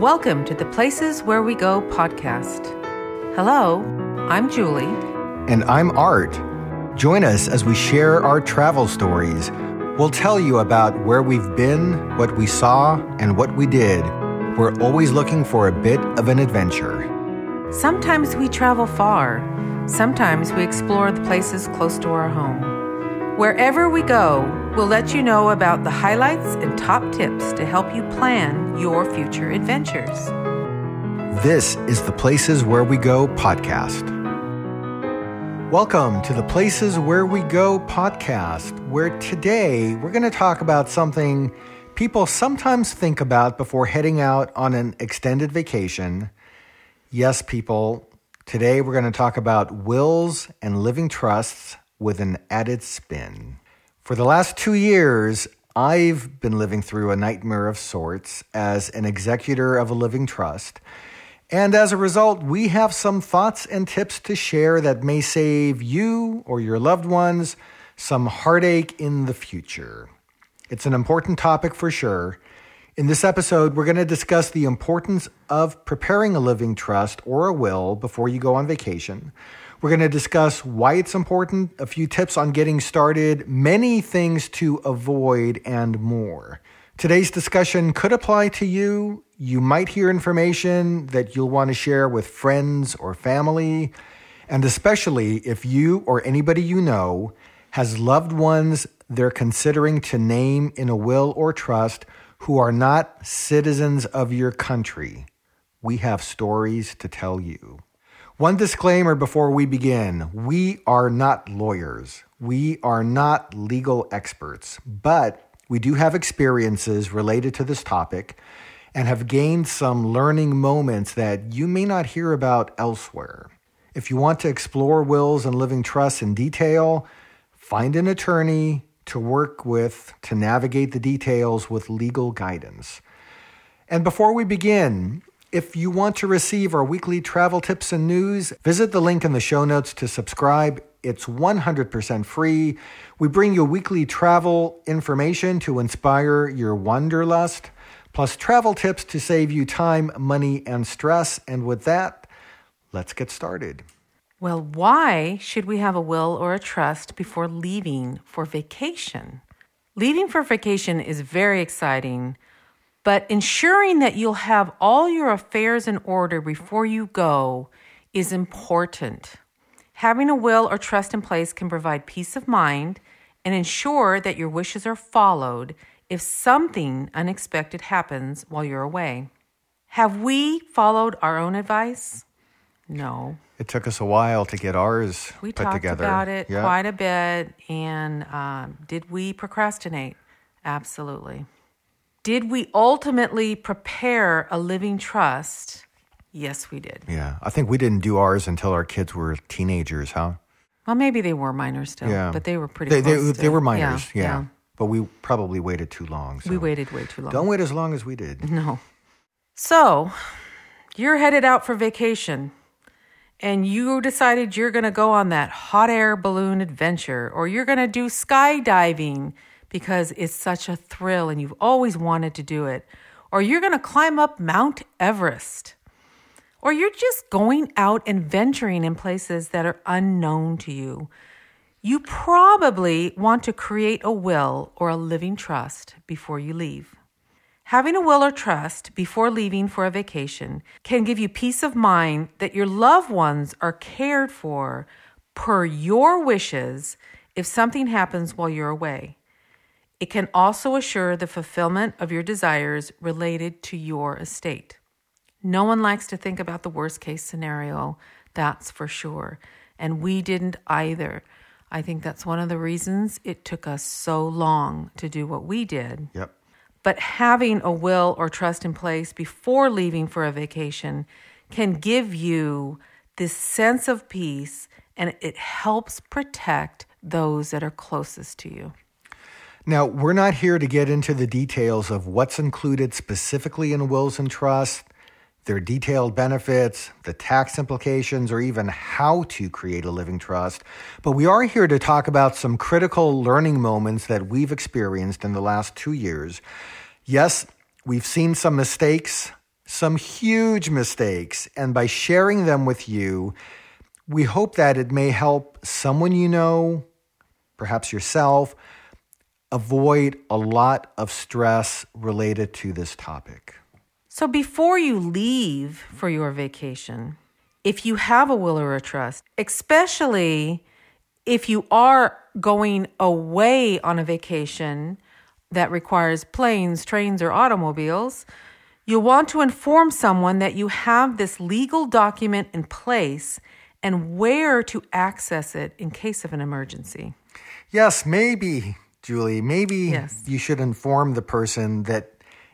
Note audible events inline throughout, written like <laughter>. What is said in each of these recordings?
Welcome to the Places Where We Go podcast. Hello, I'm Julie. And I'm Art. Join us as we share our travel stories. We'll tell you about where we've been, what we saw, and what we did. We're always looking for a bit of an adventure. Sometimes we travel far, sometimes we explore the places close to our home. Wherever we go, we'll let you know about the highlights and top tips to help you plan your future adventures. This is the Places Where We Go podcast. Welcome to the Places Where We Go podcast, where today we're going to talk about something people sometimes think about before heading out on an extended vacation. Yes, people, today we're going to talk about wills and living trusts with an added spin. For the last two years, I've been living through a nightmare of sorts as an executor of a living trust. And as a result, we have some thoughts and tips to share that may save you or your loved ones some heartache in the future. It's an important topic for sure. In this episode, we're going to discuss the importance of preparing a living trust or a will before you go on vacation. We're going to discuss why it's important, a few tips on getting started, many things to avoid, and more. Today's discussion could apply to you. You might hear information that you'll want to share with friends or family, and especially if you or anybody you know has loved ones they're considering to name in a will or trust who are not citizens of your country. We have stories to tell you. One disclaimer before we begin we are not lawyers, we are not legal experts, but we do have experiences related to this topic and have gained some learning moments that you may not hear about elsewhere. If you want to explore wills and living trusts in detail, find an attorney to work with to navigate the details with legal guidance. And before we begin, if you want to receive our weekly travel tips and news, visit the link in the show notes to subscribe. It's 100% free. We bring you weekly travel information to inspire your wanderlust, plus travel tips to save you time, money, and stress. And with that, let's get started. Well, why should we have a will or a trust before leaving for vacation? Leaving for vacation is very exciting, but ensuring that you'll have all your affairs in order before you go is important. Having a will or trust in place can provide peace of mind and ensure that your wishes are followed if something unexpected happens while you're away. Have we followed our own advice? No. It took us a while to get ours We put talked together. about it quite a bit. And um, did we procrastinate? Absolutely. Did we ultimately prepare a living trust? Yes, we did. Yeah, I think we didn't do ours until our kids were teenagers, huh? Well, maybe they were minors still, Yeah. but they were pretty They, they, close they were minors, yeah, But we probably waited too long. So. We waited way too long. Don't wait as long as we did. <laughs> No. So, you're headed out for vacation and you decided you're going to go on that hot air balloon adventure or you're going to do skydiving because it's such a thrill and you've always wanted to do it. Or you're going to climb up Mount Everest. Or you're just going out and venturing in places that are unknown to you. You probably want to create a will or a living trust before you leave. Having a will or trust before leaving for a vacation can give you peace of mind that your loved ones are cared for per your wishes if something happens while you're away. It can also assure the fulfillment of your desires related to your estate. No one likes to think about the worst case scenario, that's for sure. And we didn't either. I think that's one of the reasons it took us so long to do what we did. Yep. But having a will or trust in place before leaving for a vacation can give you this sense of peace and it helps protect those that are closest to you. Now, we're not here to get into the details of what's included specifically in wills and trusts, their detailed benefits, the tax implications, or even how to create a living trust. But we are here to talk about some critical learning moments that we've experienced in the last two years. Yes, we've seen some mistakes, some huge mistakes. And by sharing them with you, we hope that it may help someone you know, perhaps yourself, avoid a lot of stress related to this topic. So before you leave for your vacation, if you have a will or a trust, especially if you are going away on a vacation that requires planes, trains, or automobiles, you'll want to inform someone that you have this legal document in place and where to access it in case of an emergency. Yes, maybe, Julie, maybe Yes. you should inform the person that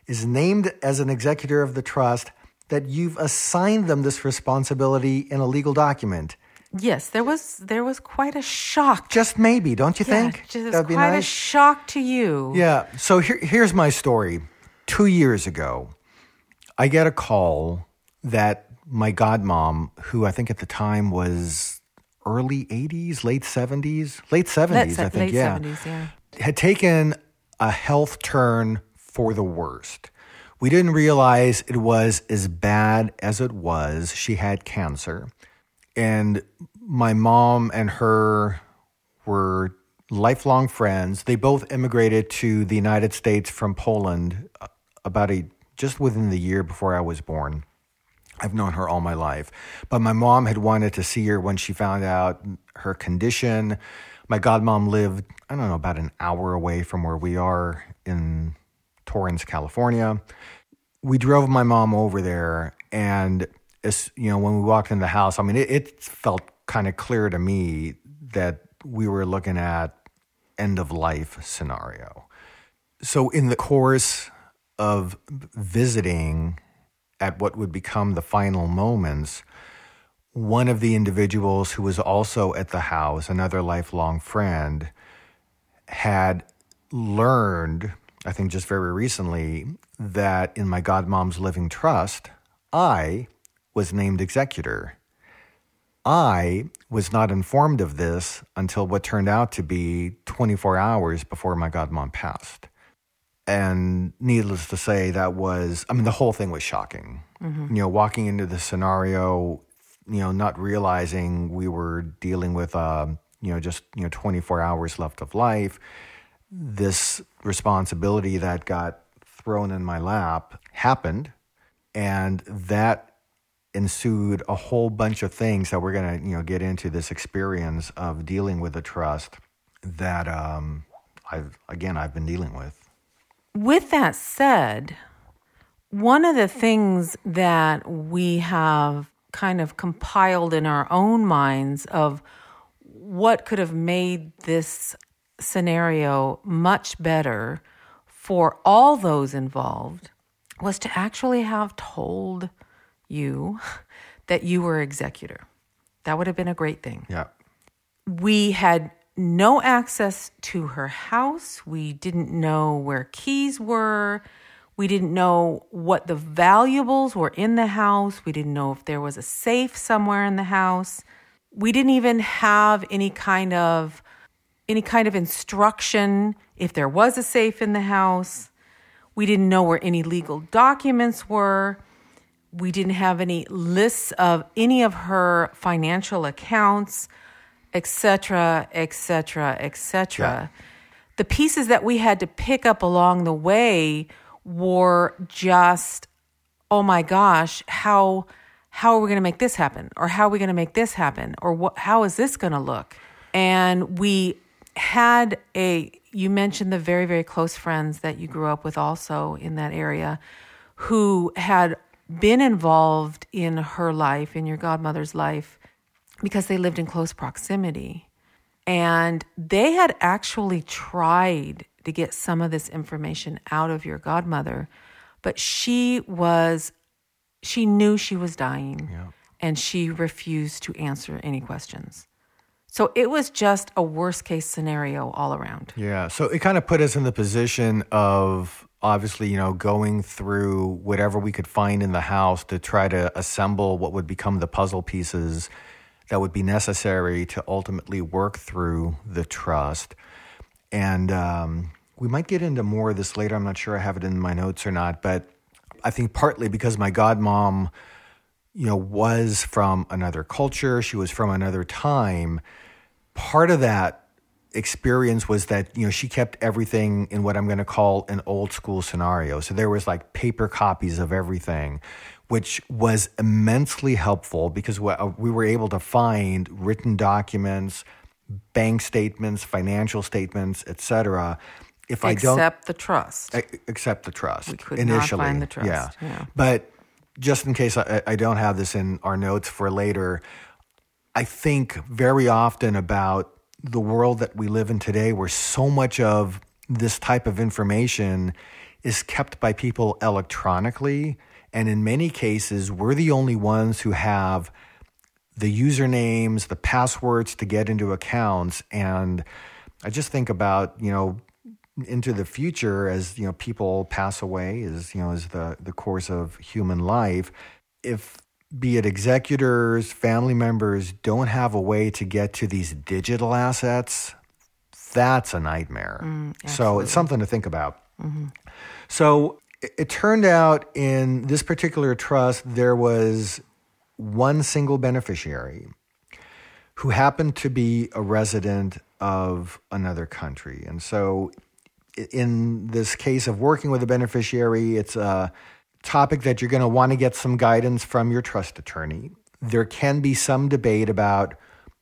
is named as an executor of the trust that you've assigned them this responsibility in a legal document. Yes, there was there was quite a shock. Just maybe, don't you Yeah, think? just That'd be quite a shock to you. Yeah. So here, here's my story. Two years ago, I get a call that my godmom, who I think at the time was early 80s, late 70s, late 70s, Late se- I think, late yeah, 70s, yeah. Had taken a health turn for the worst. We didn't realize it was as bad as it was. She had cancer. And my mom and her were lifelong friends. They both immigrated to the United States from Poland uh, about a just within the year before I was born. I've known her all my life. But my mom had wanted to see her when she found out her condition. My godmom lived, I don't know, about an hour away from where we are in Torrance, California. We drove my mom over there, and as, you know, when we walked in the house, I mean, it, it felt kind of clear to me that we were looking at end of life scenario. So, in the course of visiting at what would become the final moments, one of the individuals who was also at the house, another lifelong friend, had learned, I think just very recently, that in my godmom's living trust, I was named executor. I was not informed of this until what turned out to be 24 hours before my godmom passed. And needless to say, that was, I mean, the whole thing was shocking. Mm-hmm. You know, walking into the scenario, you know, not realizing we were dealing with, um, you know, just, you know, 24 hours left of life. This responsibility that got thrown in my lap happened. And that ensued a whole bunch of things that we're going to, you know, get into this experience of dealing with a trust that, um, I've, again, I've been dealing with. With that said, one of the things that we have kind of compiled in our own minds of what could have made this scenario much better for all those involved was to actually have told you <laughs> that you were executor. That would have been a great thing Yeah. we had no access to her house. We didn't know where keys were. We didn't know what the valuables were in the house. We didn't know if there was a safe somewhere in the house. We didn't even have any kind of any kind of instruction if there was a safe in the house. We didn't know where any legal documents were. We didn't have any lists of any of her financial accounts, etc., etc., etc. The pieces that we had to pick up along the way were just, oh my gosh, how how are we going to make this happen, or how are we going to make this happen, or what? How is this going to look? And we had a. You mentioned the very very close friends that you grew up with, also in that area, who had been involved in her life, in your godmother's life, because they lived in close proximity. And they had actually tried to get some of this information out of your godmother, but she was, she knew she was dying and she refused to answer any questions. So it was just a worst case scenario all around. Yeah. So it kind of put us in the position of obviously, you know, going through whatever we could find in the house to try to assemble what would become the puzzle pieces that would be necessary to ultimately work through the trust. And um, we might get into more of this later. I'm not sure I have it in my notes or not, but I think partly because my godmom, you know, was from another culture, she was from another time. Part of that experience was that you know she kept everything in what I'm going to call an old school scenario. So there was like paper copies of everything, which was immensely helpful because we were able to find written documents, bank statements, financial statements, etc. If I don't accept the trust, accept the trust we could initially, not find the trust. Yeah. yeah. but just in case I, I don't have this in our notes for later, I think very often about the world that we live in today, where so much of this type of information is kept by people electronically. And in many cases, we're the only ones who have the usernames, the passwords to get into accounts. And I just think about, you know, into the future as, you know, people pass away, as, you know, as the, the course of human life. If be it executors, family members, don't have a way to get to these digital assets, that's a nightmare. Mm, so it's something to think about. Mm-hmm. So it, it turned out in this particular trust, there was one single beneficiary who happened to be a resident of another country. And so in this case of working with a beneficiary, it's a topic that you're going to want to get some guidance from your trust attorney. There can be some debate about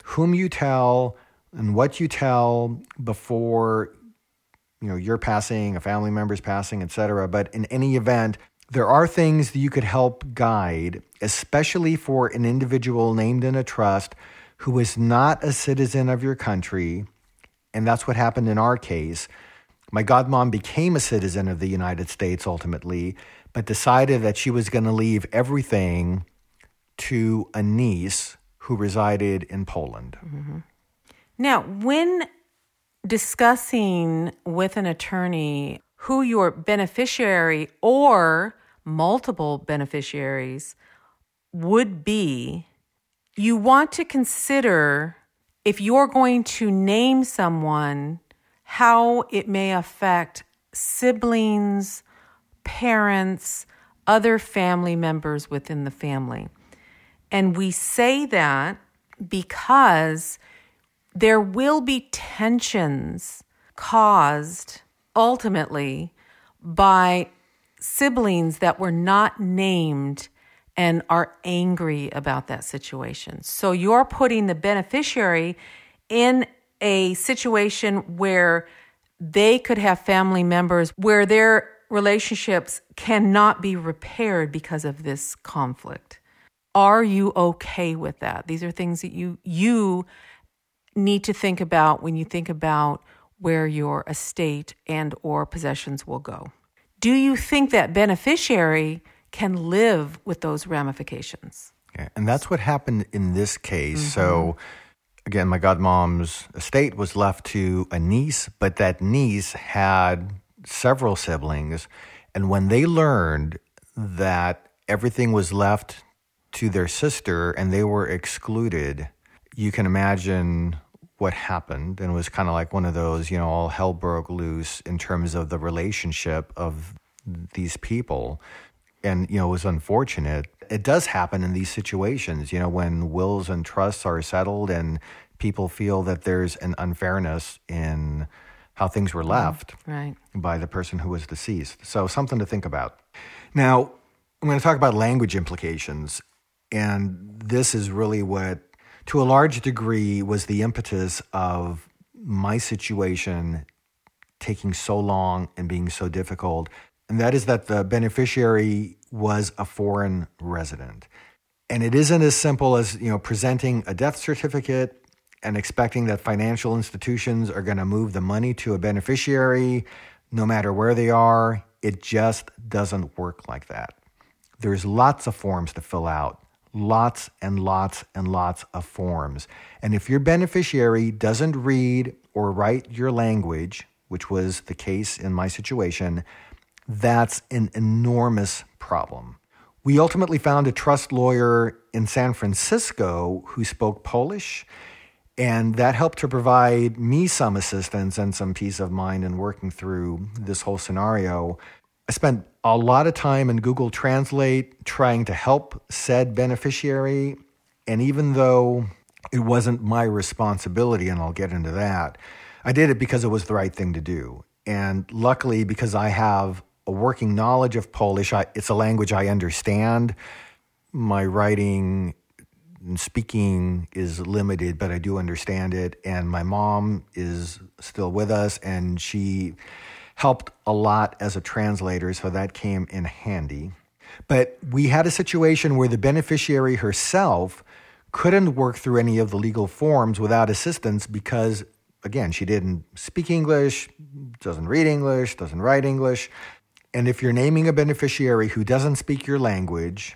whom you tell and what you tell before you know you're passing, a family member's passing, etc. But in any event, there are things that you could help guide, especially for an individual named in a trust who is not a citizen of your country. And that's what happened in our case. My godmom became a citizen of the United States ultimately, but decided that she was going to leave everything to a niece who resided in Poland. Mm-hmm. Now, when discussing with an attorney who your beneficiary or multiple beneficiaries would be, you want to consider if you're going to name someone, how it may affect siblings, parents, other family members within the family. And we say that because there will be tensions caused ultimately by siblings that were not named and are angry about that situation. So you're putting the beneficiary in a situation where they could have family members where their relationships cannot be repaired because of this conflict. Are you okay with that? These are things that you you need to think about when you think about where your estate and or possessions will go. Do you think that beneficiary can live with those ramifications? Yeah, and that's what happened in this case. Mm-hmm. So again, my godmom's estate was left to a niece, but that niece had several siblings. And when they learned that everything was left to their sister and they were excluded, you can imagine what happened. And it was kind of like one of those, you know, all hell broke loose in terms of the relationship of these people. And, you know, it was unfortunate. It does happen in these situations, you know, when wills and trusts are settled and people feel that there's an unfairness in how things were mm-hmm. left right. by the person who was deceased. So, something to think about. Now, I'm going to talk about language implications. And this is really what, to a large degree, was the impetus of my situation taking so long and being so difficult. And that is that the beneficiary was a foreign resident. And it isn't as simple as, you know, presenting a death certificate and expecting that financial institutions are going to move the money to a beneficiary no matter where they are. It just doesn't work like that. There's lots of forms to fill out, lots and lots and lots of forms. And if your beneficiary doesn't read or write your language, which was the case in my situation, that's an enormous problem. We ultimately found a trust lawyer in San Francisco who spoke Polish and that helped to provide me some assistance and some peace of mind in working through this whole scenario. I spent a lot of time in Google Translate trying to help said beneficiary. And even though it wasn't my responsibility, and I'll get into that, I did it because it was the right thing to do. And luckily, because I have a working knowledge of Polish, I, it's a language I understand. My writing and speaking is limited, but I do understand it. And my mom is still with us, and she helped a lot as a translator, so that came in handy. But we had a situation where the beneficiary herself couldn't work through any of the legal forms without assistance because, again, she didn't speak English, doesn't read English, doesn't write English. And if you're naming a beneficiary who doesn't speak your language,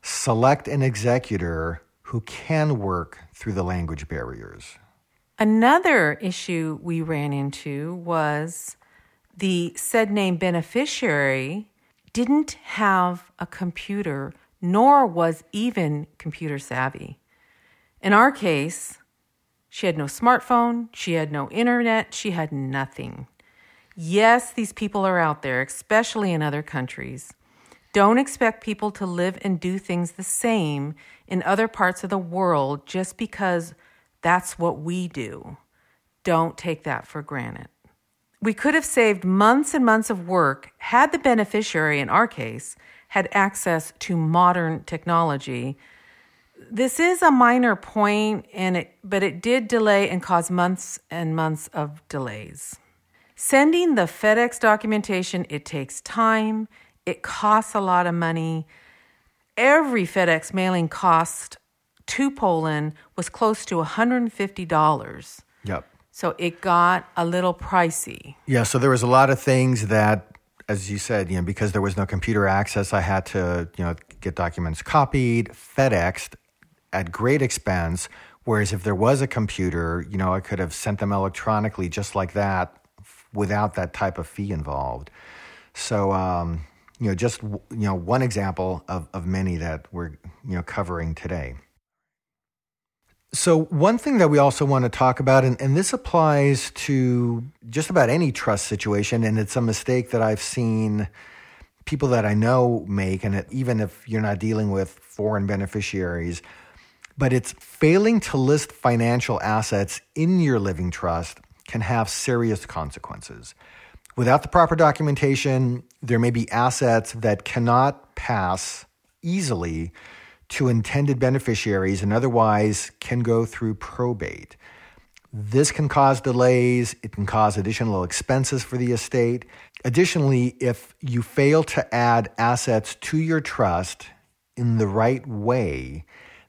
select an executor who can work through the language barriers. Another issue we ran into was the said name beneficiary didn't have a computer, nor was even computer savvy. In our case, she had no smartphone, she had no internet, she had nothing. Yes, these people are out there, especially in other countries. Don't expect people to live and do things the same in other parts of the world just because that's what we do. Don't take that for granted. We could have saved months and months of work had the beneficiary, in our case, had access to modern technology. This is a minor point, and it, but it did delay and cause months and months of delays. Sending the FedEx documentation, it takes time, it costs a lot of money. Every FedEx mailing cost to Poland was close to $150. Yep. So it got a little pricey. Yeah, so there was a lot of things that as you said, you know, because there was no computer access, I had to, you know, get documents copied, FedExed at great expense. Whereas if there was a computer, you know, I could have sent them electronically just like that without that type of fee involved. So, um, you know, just you know, one example of, of many that we're you know covering today. So, one thing that we also want to talk about, and, and this applies to just about any trust situation, and it's a mistake that I've seen people that I know make, and it, even if you're not dealing with foreign beneficiaries, but it's failing to list financial assets in your living trust can have serious consequences. Without the proper documentation, there may be assets that cannot pass easily to intended beneficiaries and otherwise can go through probate. This can cause delays, it can cause additional expenses for the estate. Additionally, if you fail to add assets to your trust in the right way,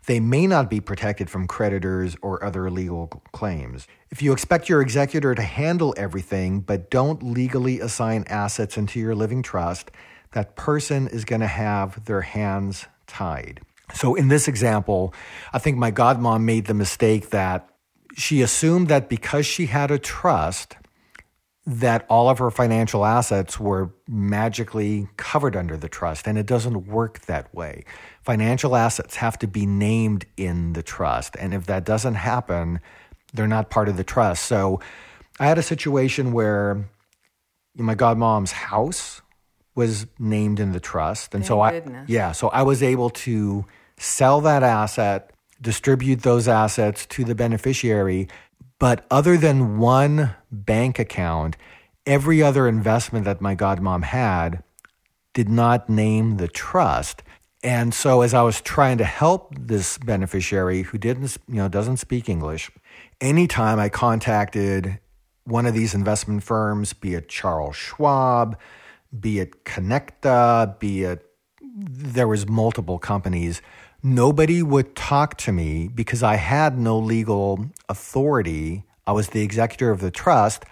they may not be protected from creditors or other legal claims. If you expect your executor to handle everything but don't legally assign assets into your living trust, that person is going to have their hands tied. So, in this example, I think my godmom made the mistake that she assumed that because she had a trust, that all of her financial assets were magically covered under the trust, and it doesn't work that way. Financial assets have to be named in the trust, and if that doesn't happen, they're not part of the trust. So I had a situation where my godmom's house was named in the trust, and Thank so I goodness. yeah, so I was able to sell that asset, distribute those assets to the beneficiary, but other than one bank account, every other investment that my godmom had did not name the trust. And so as I was trying to help this beneficiary who didn't, you know, doesn't speak English, anytime I contacted one of these investment firms, be it Charles Schwab, be it Kinecta, be it there was multiple companies, nobody would talk to me because I had no legal authority. I was the executor of the trust,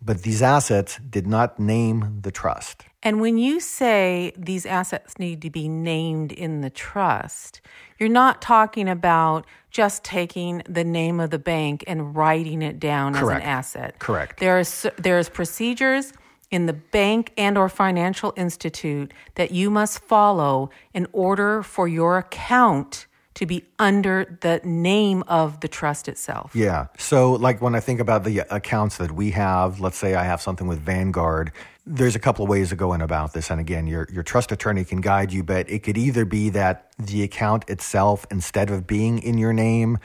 but these assets did not name the trust. And when you say these assets need to be named in the trust, you're not talking about just taking the name of the bank and writing it down Correct. as an asset. Correct. There is there's procedures in the bank and or financial institute that you must follow in order for your account to be under the name of the trust itself. Yeah. So, like when I think about the accounts that we have, let's say I have something with Vanguard, there's a couple of ways of going about this. And again, your, your trust attorney can guide you, but it could either be that the account itself, instead of being in your name,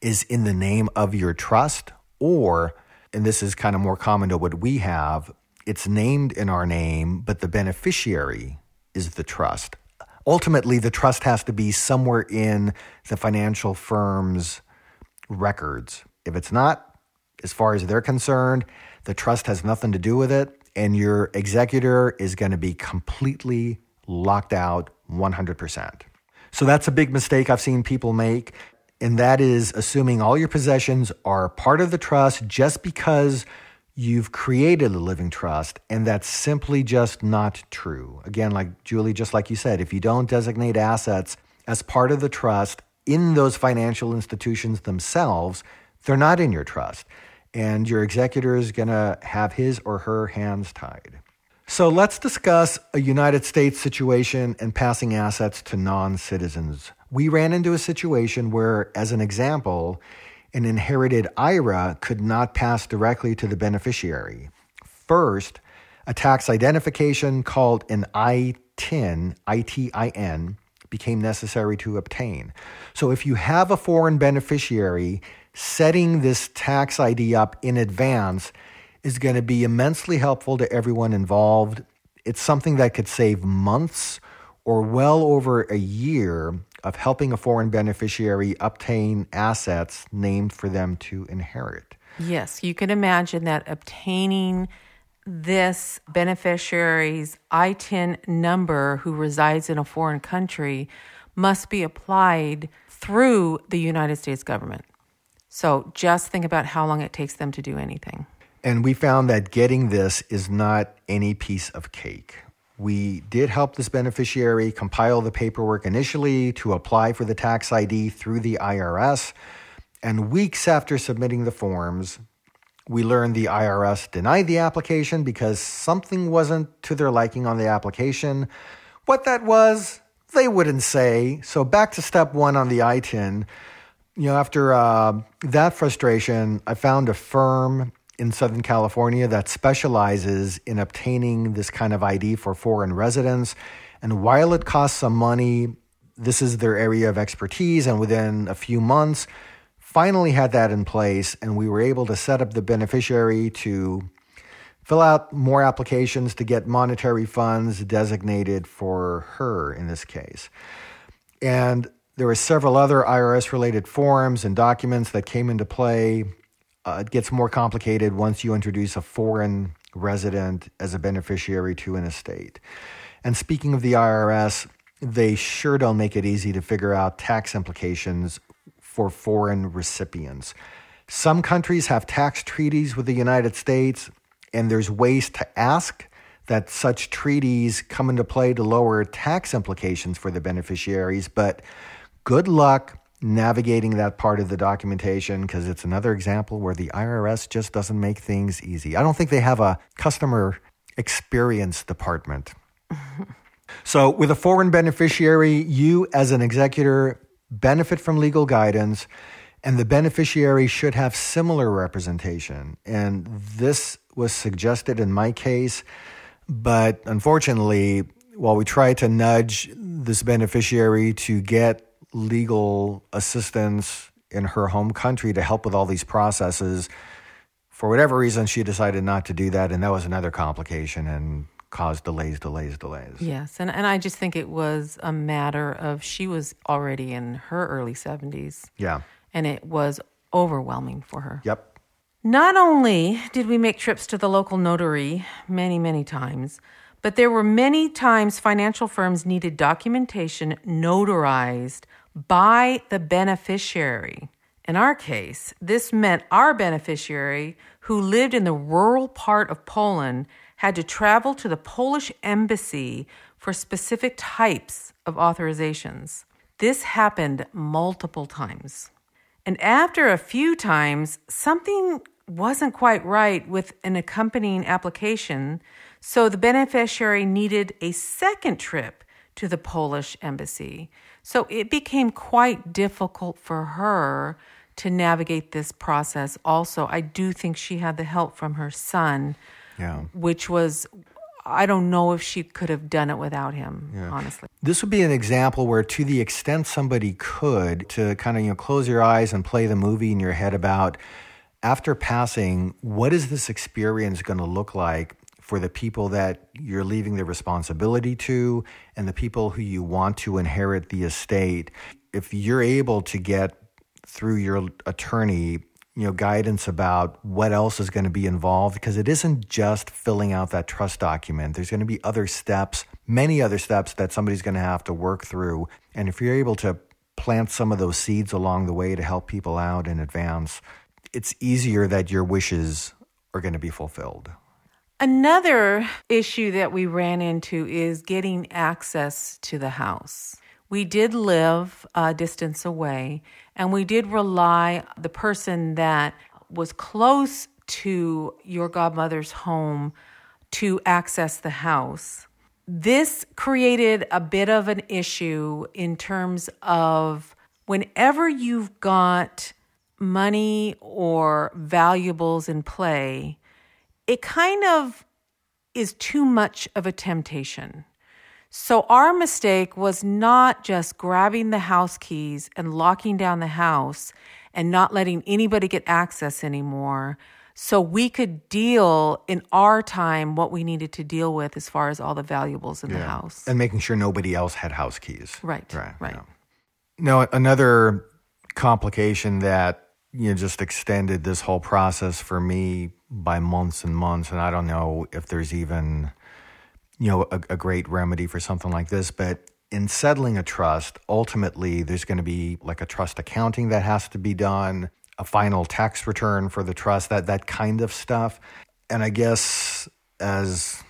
is in the name of your trust, or, and this is kind of more common to what we have, it's named in our name, but the beneficiary is the trust ultimately the trust has to be somewhere in the financial firm's records. If it's not, as far as they're concerned, the trust has nothing to do with it, and your executor is going to be completely locked out 100%. So that's a big mistake I've seen people make. And that is assuming all your possessions are part of the trust just because you've created a living trust, and that's simply just not true. Again, like Julie, just like you said, if you don't designate assets as part of the trust in those financial institutions themselves, they're not in your trust. And your executor is going to have his or her hands tied. So let's discuss a United States situation and passing assets to non citizens. We ran into a situation where, as an example, an inherited IRA could not pass directly to the beneficiary. First, a tax identification called an ITIN, ITIN, became necessary to obtain. So if you have a foreign beneficiary, setting this tax ID up in advance is going to be immensely helpful to everyone involved. It's something that could save months or well over a year of helping a foreign beneficiary obtain assets named for them to inherit. Yes, you can imagine that obtaining this beneficiary's ITIN number who resides in a foreign country must be applied through the United States government. So just think about how long it takes them to do anything. And we found that getting this is not any piece of cake. We did help this beneficiary compile the paperwork initially to apply for the tax ID through the IRS. And weeks after submitting the forms, we learned the IRS denied the application because something wasn't to their liking on the application. What that was, they wouldn't say. So back to step one on the ITIN. You know, after uh, that frustration, I found a firm in Southern California that specializes in obtaining this kind of ID for foreign residents. And while it costs some money, this is their area of expertise. And within a few months, finally had that in place. And we were able to set up the beneficiary to fill out more applications to get monetary funds designated for her in this case. And there were several other IRS related forms and documents that came into play uh, it gets more complicated once you introduce a foreign resident as a beneficiary to an estate. And speaking of the IRS, they sure don't make it easy to figure out tax implications for foreign recipients. Some countries have tax treaties with the United States, and there's ways to ask that such treaties come into play to lower tax implications for the beneficiaries, but good luck navigating that part of the documentation because it's another example where the IRS just doesn't make things easy. I don't think they have a customer experience department. <laughs> so, with a foreign beneficiary, you as an executor benefit from legal guidance, and the beneficiary should have similar representation. And this was suggested in my case, but unfortunately, while we tried to nudge this beneficiary to get legal assistance in her home country to help with all these processes. For whatever reason, she decided not to do that, and that was another complication and caused delays, delays, delays. Yes, and, and I just think it was a matter of she was already in her early 70s. Yeah. And it was overwhelming for her. Yep. Not only did we make trips to the local notary many, many times, but there were many times financial firms needed documentation notarized by the beneficiary. In our case, this meant our beneficiary, who lived in the rural part of Poland, had to travel to the Polish embassy for specific types of authorizations. This happened multiple times. And after a few times, something wasn't quite right with an accompanying application, so the beneficiary needed a second trip to the Polish embassy. So it became quite difficult for her to navigate this process. Also, I do think she had the help from her son, Yeah. which was, I don't know if she could have done it without him, honestly. This would be an example where, to the extent somebody could, to kind of you know close your eyes and play the movie in your head about after passing, what is this experience going to look like for the people that you're leaving the responsibility to, and the people who you want to inherit the estate. If you're able to get through your attorney you know guidance about what else is going to be involved because it isn't just filling out that trust document. There's going to be other steps many other steps that somebody's going to have to work through. And if you're able to plant some of those seeds along the way to help people out in advance it's easier that your wishes are going to be fulfilled Another issue that we ran into is getting access to the house. We did live a distance away, and we did rely the person that was close to your godmother's home to access the house. This created a bit of an issue in terms of whenever you've got money or valuables in play, it kind of is too much of a temptation. So, our mistake was not just grabbing the house keys and locking down the house and not letting anybody get access anymore. So, we could deal in our time what we needed to deal with as far as all the valuables in the house. and making sure nobody else had house keys Right, right right. yeah. Now, another complication that you know just extended this whole process for me by months and months, and I don't know if there's even you know a, a great remedy for something like this, but in settling a trust, ultimately there's going to be like a trust accounting that has to be done, a final tax return for the trust, that that kind of stuff. And I guess as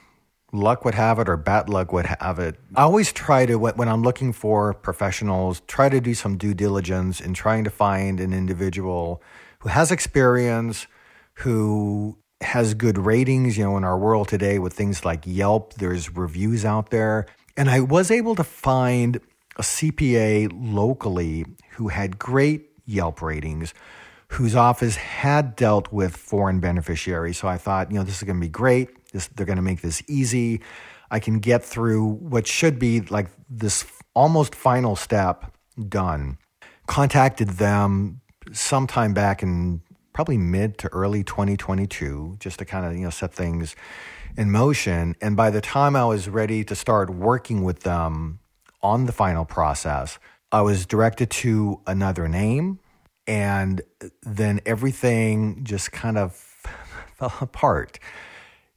luck would have it or bad luck would have it. I always try to, when I'm looking for professionals, try to do some due diligence in trying to find an individual who has experience, who has good ratings. You know, in our world today with things like Yelp, there's reviews out there. And I was able to find a CPA locally who had great Yelp ratings whose office had dealt with foreign beneficiaries. So I thought, you know, this is going to be great. This, they're going to make this easy. I can get through what should be like this almost final step done. Contacted them sometime back in probably mid to early 2022 just to kind of, you know, set things in motion. And by the time I was ready to start working with them on the final process, I was directed to another name and then everything just kind of <laughs> fell apart.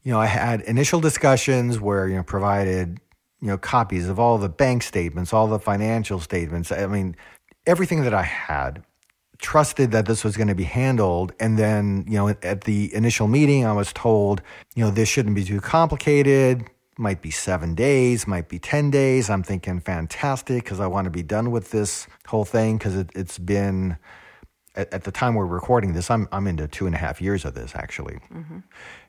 You know, I had initial discussions where, you know, provided, you know, copies of all the bank statements, all the financial statements. I mean, everything that I had, trusted that this was going to be handled. And then, you know, at the initial meeting, I was told, you know, this shouldn't be too complicated. Might be seven days, might be 10 days. I'm thinking fantastic because I want to be done with this whole thing because it, it's been, at, at, the time we're recording this, I'm, I'm into two and a half years of this actually. Mm-hmm.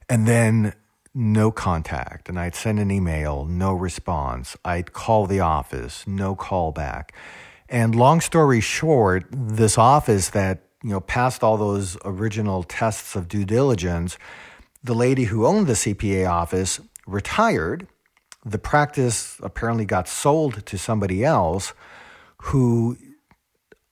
And then no contact. And I'd send an email, no response. I'd call the office, no call back. And long story short, this office that you know passed all those original tests of due diligence, the lady who owned the CPA office retired. The practice apparently got sold to somebody else who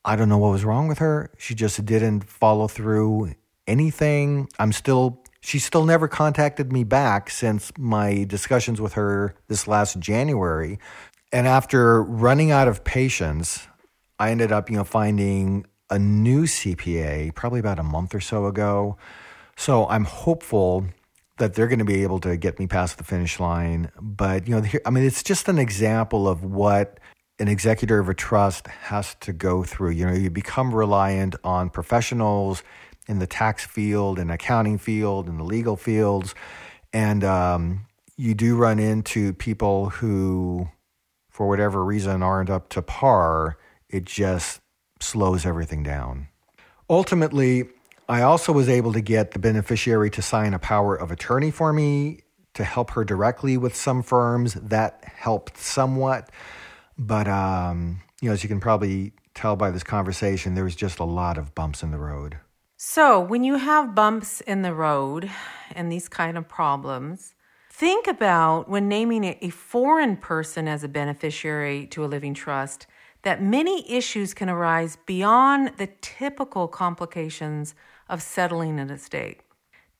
I don't know what was wrong with her. She just didn't follow through anything. I'm still she still never contacted me back since my discussions with her this last January. And after running out of patience, I ended up, you know, finding a new CPA probably about a month or so ago. So I'm hopeful that they're going to be able to get me past the finish line. But, you know, I mean, it's just an example of what an executor of a trust has to go through. You know, you become reliant on professionals in the tax field and accounting field and the legal fields. And um, you do run into people who, for whatever reason, aren't up to par it just slows everything down. Ultimately, I also was able to get the beneficiary to sign a power of attorney for me to help her directly with some firms. That helped somewhat. But, um, you know, as you can probably tell by this conversation, there was just a lot of bumps in the road. So, when you have bumps in the road and these kind of problems, think about when naming a foreign person as a beneficiary to a living trust that many issues can arise beyond the typical complications of settling an estate.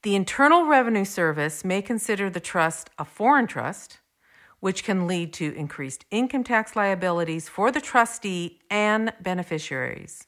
The Internal Revenue Service may consider the trust a foreign trust, which can lead to increased income tax liabilities for the trustee and beneficiaries.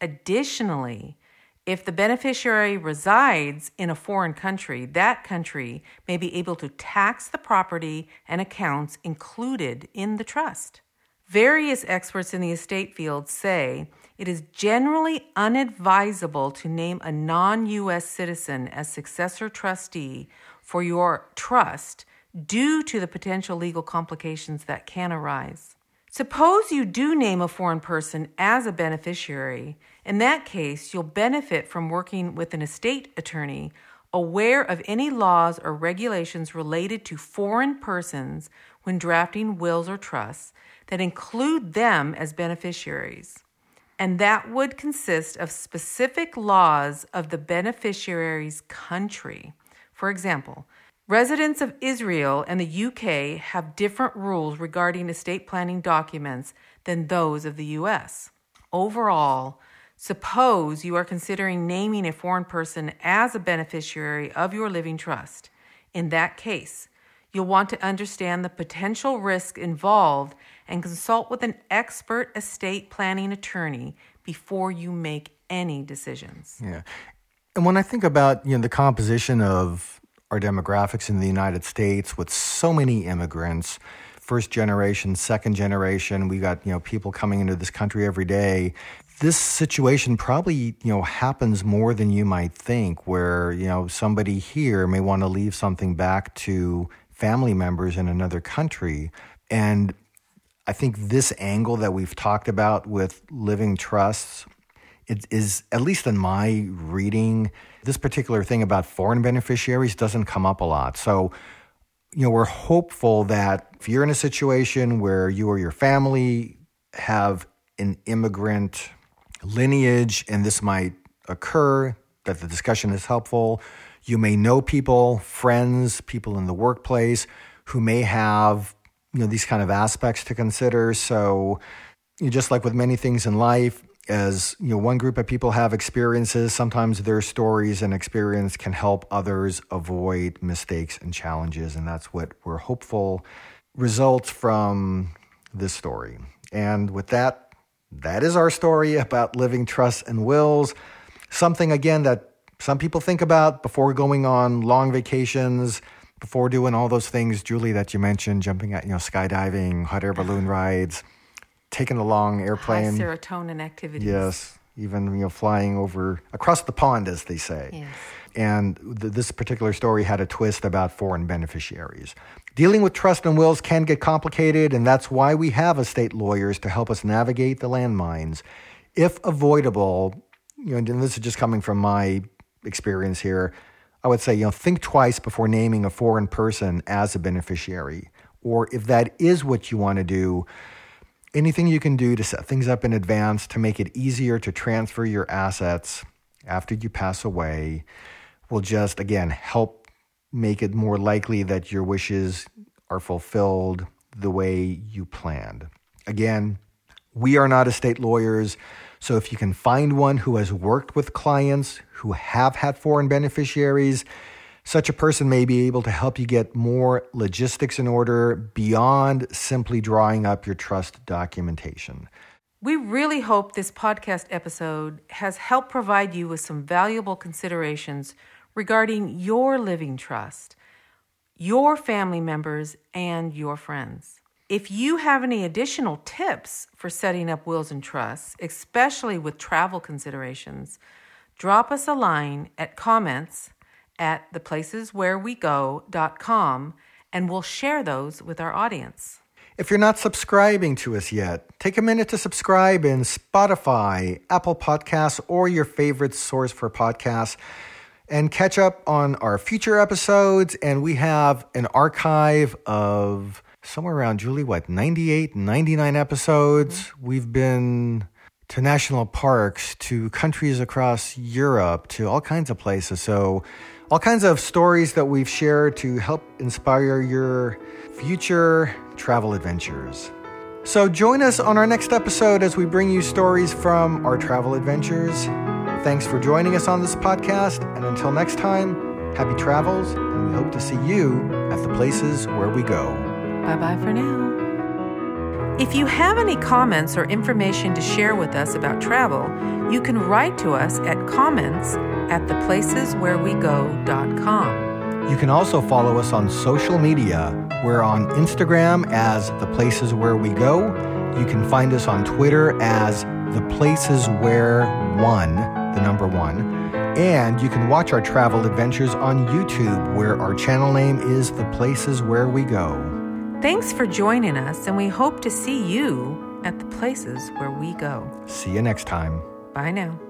Additionally, if the beneficiary resides in a foreign country, that country may be able to tax the property and accounts included in the trust. Various experts in the estate field say it is generally unadvisable to name a non US citizen as successor trustee for your trust due to the potential legal complications that can arise. Suppose you do name a foreign person as a beneficiary. In that case, you'll benefit from working with an estate attorney aware of any laws or regulations related to foreign persons when drafting wills or trusts that include them as beneficiaries. And that would consist of specific laws of the beneficiary's country. For example, residents of Israel and the UK have different rules regarding estate planning documents than those of the US. Overall, suppose you are considering naming a foreign person as a beneficiary of your living trust. In that case, you'll want to understand the potential risk involved and consult with an expert estate planning attorney before you make any decisions. Yeah. And when I think about, you know, the composition of our demographics in the United States with so many immigrants, first generation, second generation, we got, you know, people coming into this country every day. This situation probably, you know, happens more than you might think where, you know, somebody here may want to leave something back to family members in another country. And I think this angle that we've talked about with living trusts it is at least in my reading this particular thing about foreign beneficiaries doesn't come up a lot so you know we're hopeful that if you're in a situation where you or your family have an immigrant lineage and this might occur that the discussion is helpful you may know people friends people in the workplace who may have you know these kind of aspects to consider. So, you know, just like with many things in life, as you know, one group of people have experiences. Sometimes their stories and experience can help others avoid mistakes and challenges, and that's what we're hopeful results from this story. And with that, that is our story about living trusts and wills. Something again that some people think about before going on long vacations before doing all those things, Julie, that you mentioned, jumping at, you know, skydiving, hot air balloon rides, taking a long airplane. High serotonin activities. Yes. Even, you know, flying over across the pond, as they say. Yes. And th- this particular story had a twist about foreign beneficiaries. Dealing with trust and wills can get complicated, and that's why we have estate lawyers to help us navigate the landmines. If avoidable, you know, and this is just coming from my experience here, I would say, you know, think twice before naming a foreign person as a beneficiary. Or if that is what you want to do, anything you can do to set things up in advance to make it easier to transfer your assets after you pass away will just, again, help make it more likely that your wishes are fulfilled the way you planned. Again, we are not estate lawyers. So if you can find one who has worked with clients who have had foreign beneficiaries, such a person may be able to help you get more logistics in order beyond simply drawing up your trust documentation. We really hope this podcast episode has helped provide you with some valuable considerations regarding your living trust, your family members, and your friends. If you have any additional tips for setting up wills and trusts, especially with travel considerations, drop us a line at comments at theplaceswherewego.com and we'll share those with our audience. If you're not subscribing to us yet, take a minute to subscribe in Spotify, Apple Podcasts, or your favorite source for podcasts and catch up on our future episodes. And we have an archive of somewhere around, Julie, what, 98, 99 episodes. Mm-hmm. We've been to national parks, to countries across Europe, to all kinds of places. So, all kinds of stories that we've shared to help inspire your future travel adventures. So, join us on our next episode as we bring you stories from our travel adventures. Thanks for joining us on this podcast, and until next time, happy travels, and we hope to see you at the places where we go. Bye bye for now. If you have any comments or information to share with us about travel, you can write to us at comments at theplaceswherewego.com. You can also follow us on social media. We're on Instagram as The Places Where We Go. You can find us on Twitter as The Places Where One, the number one. And you can watch our travel adventures on YouTube, where our channel name is The Places Where We Go. Thanks for joining us, and we hope to see you at the places where we go. See you next time. Bye now.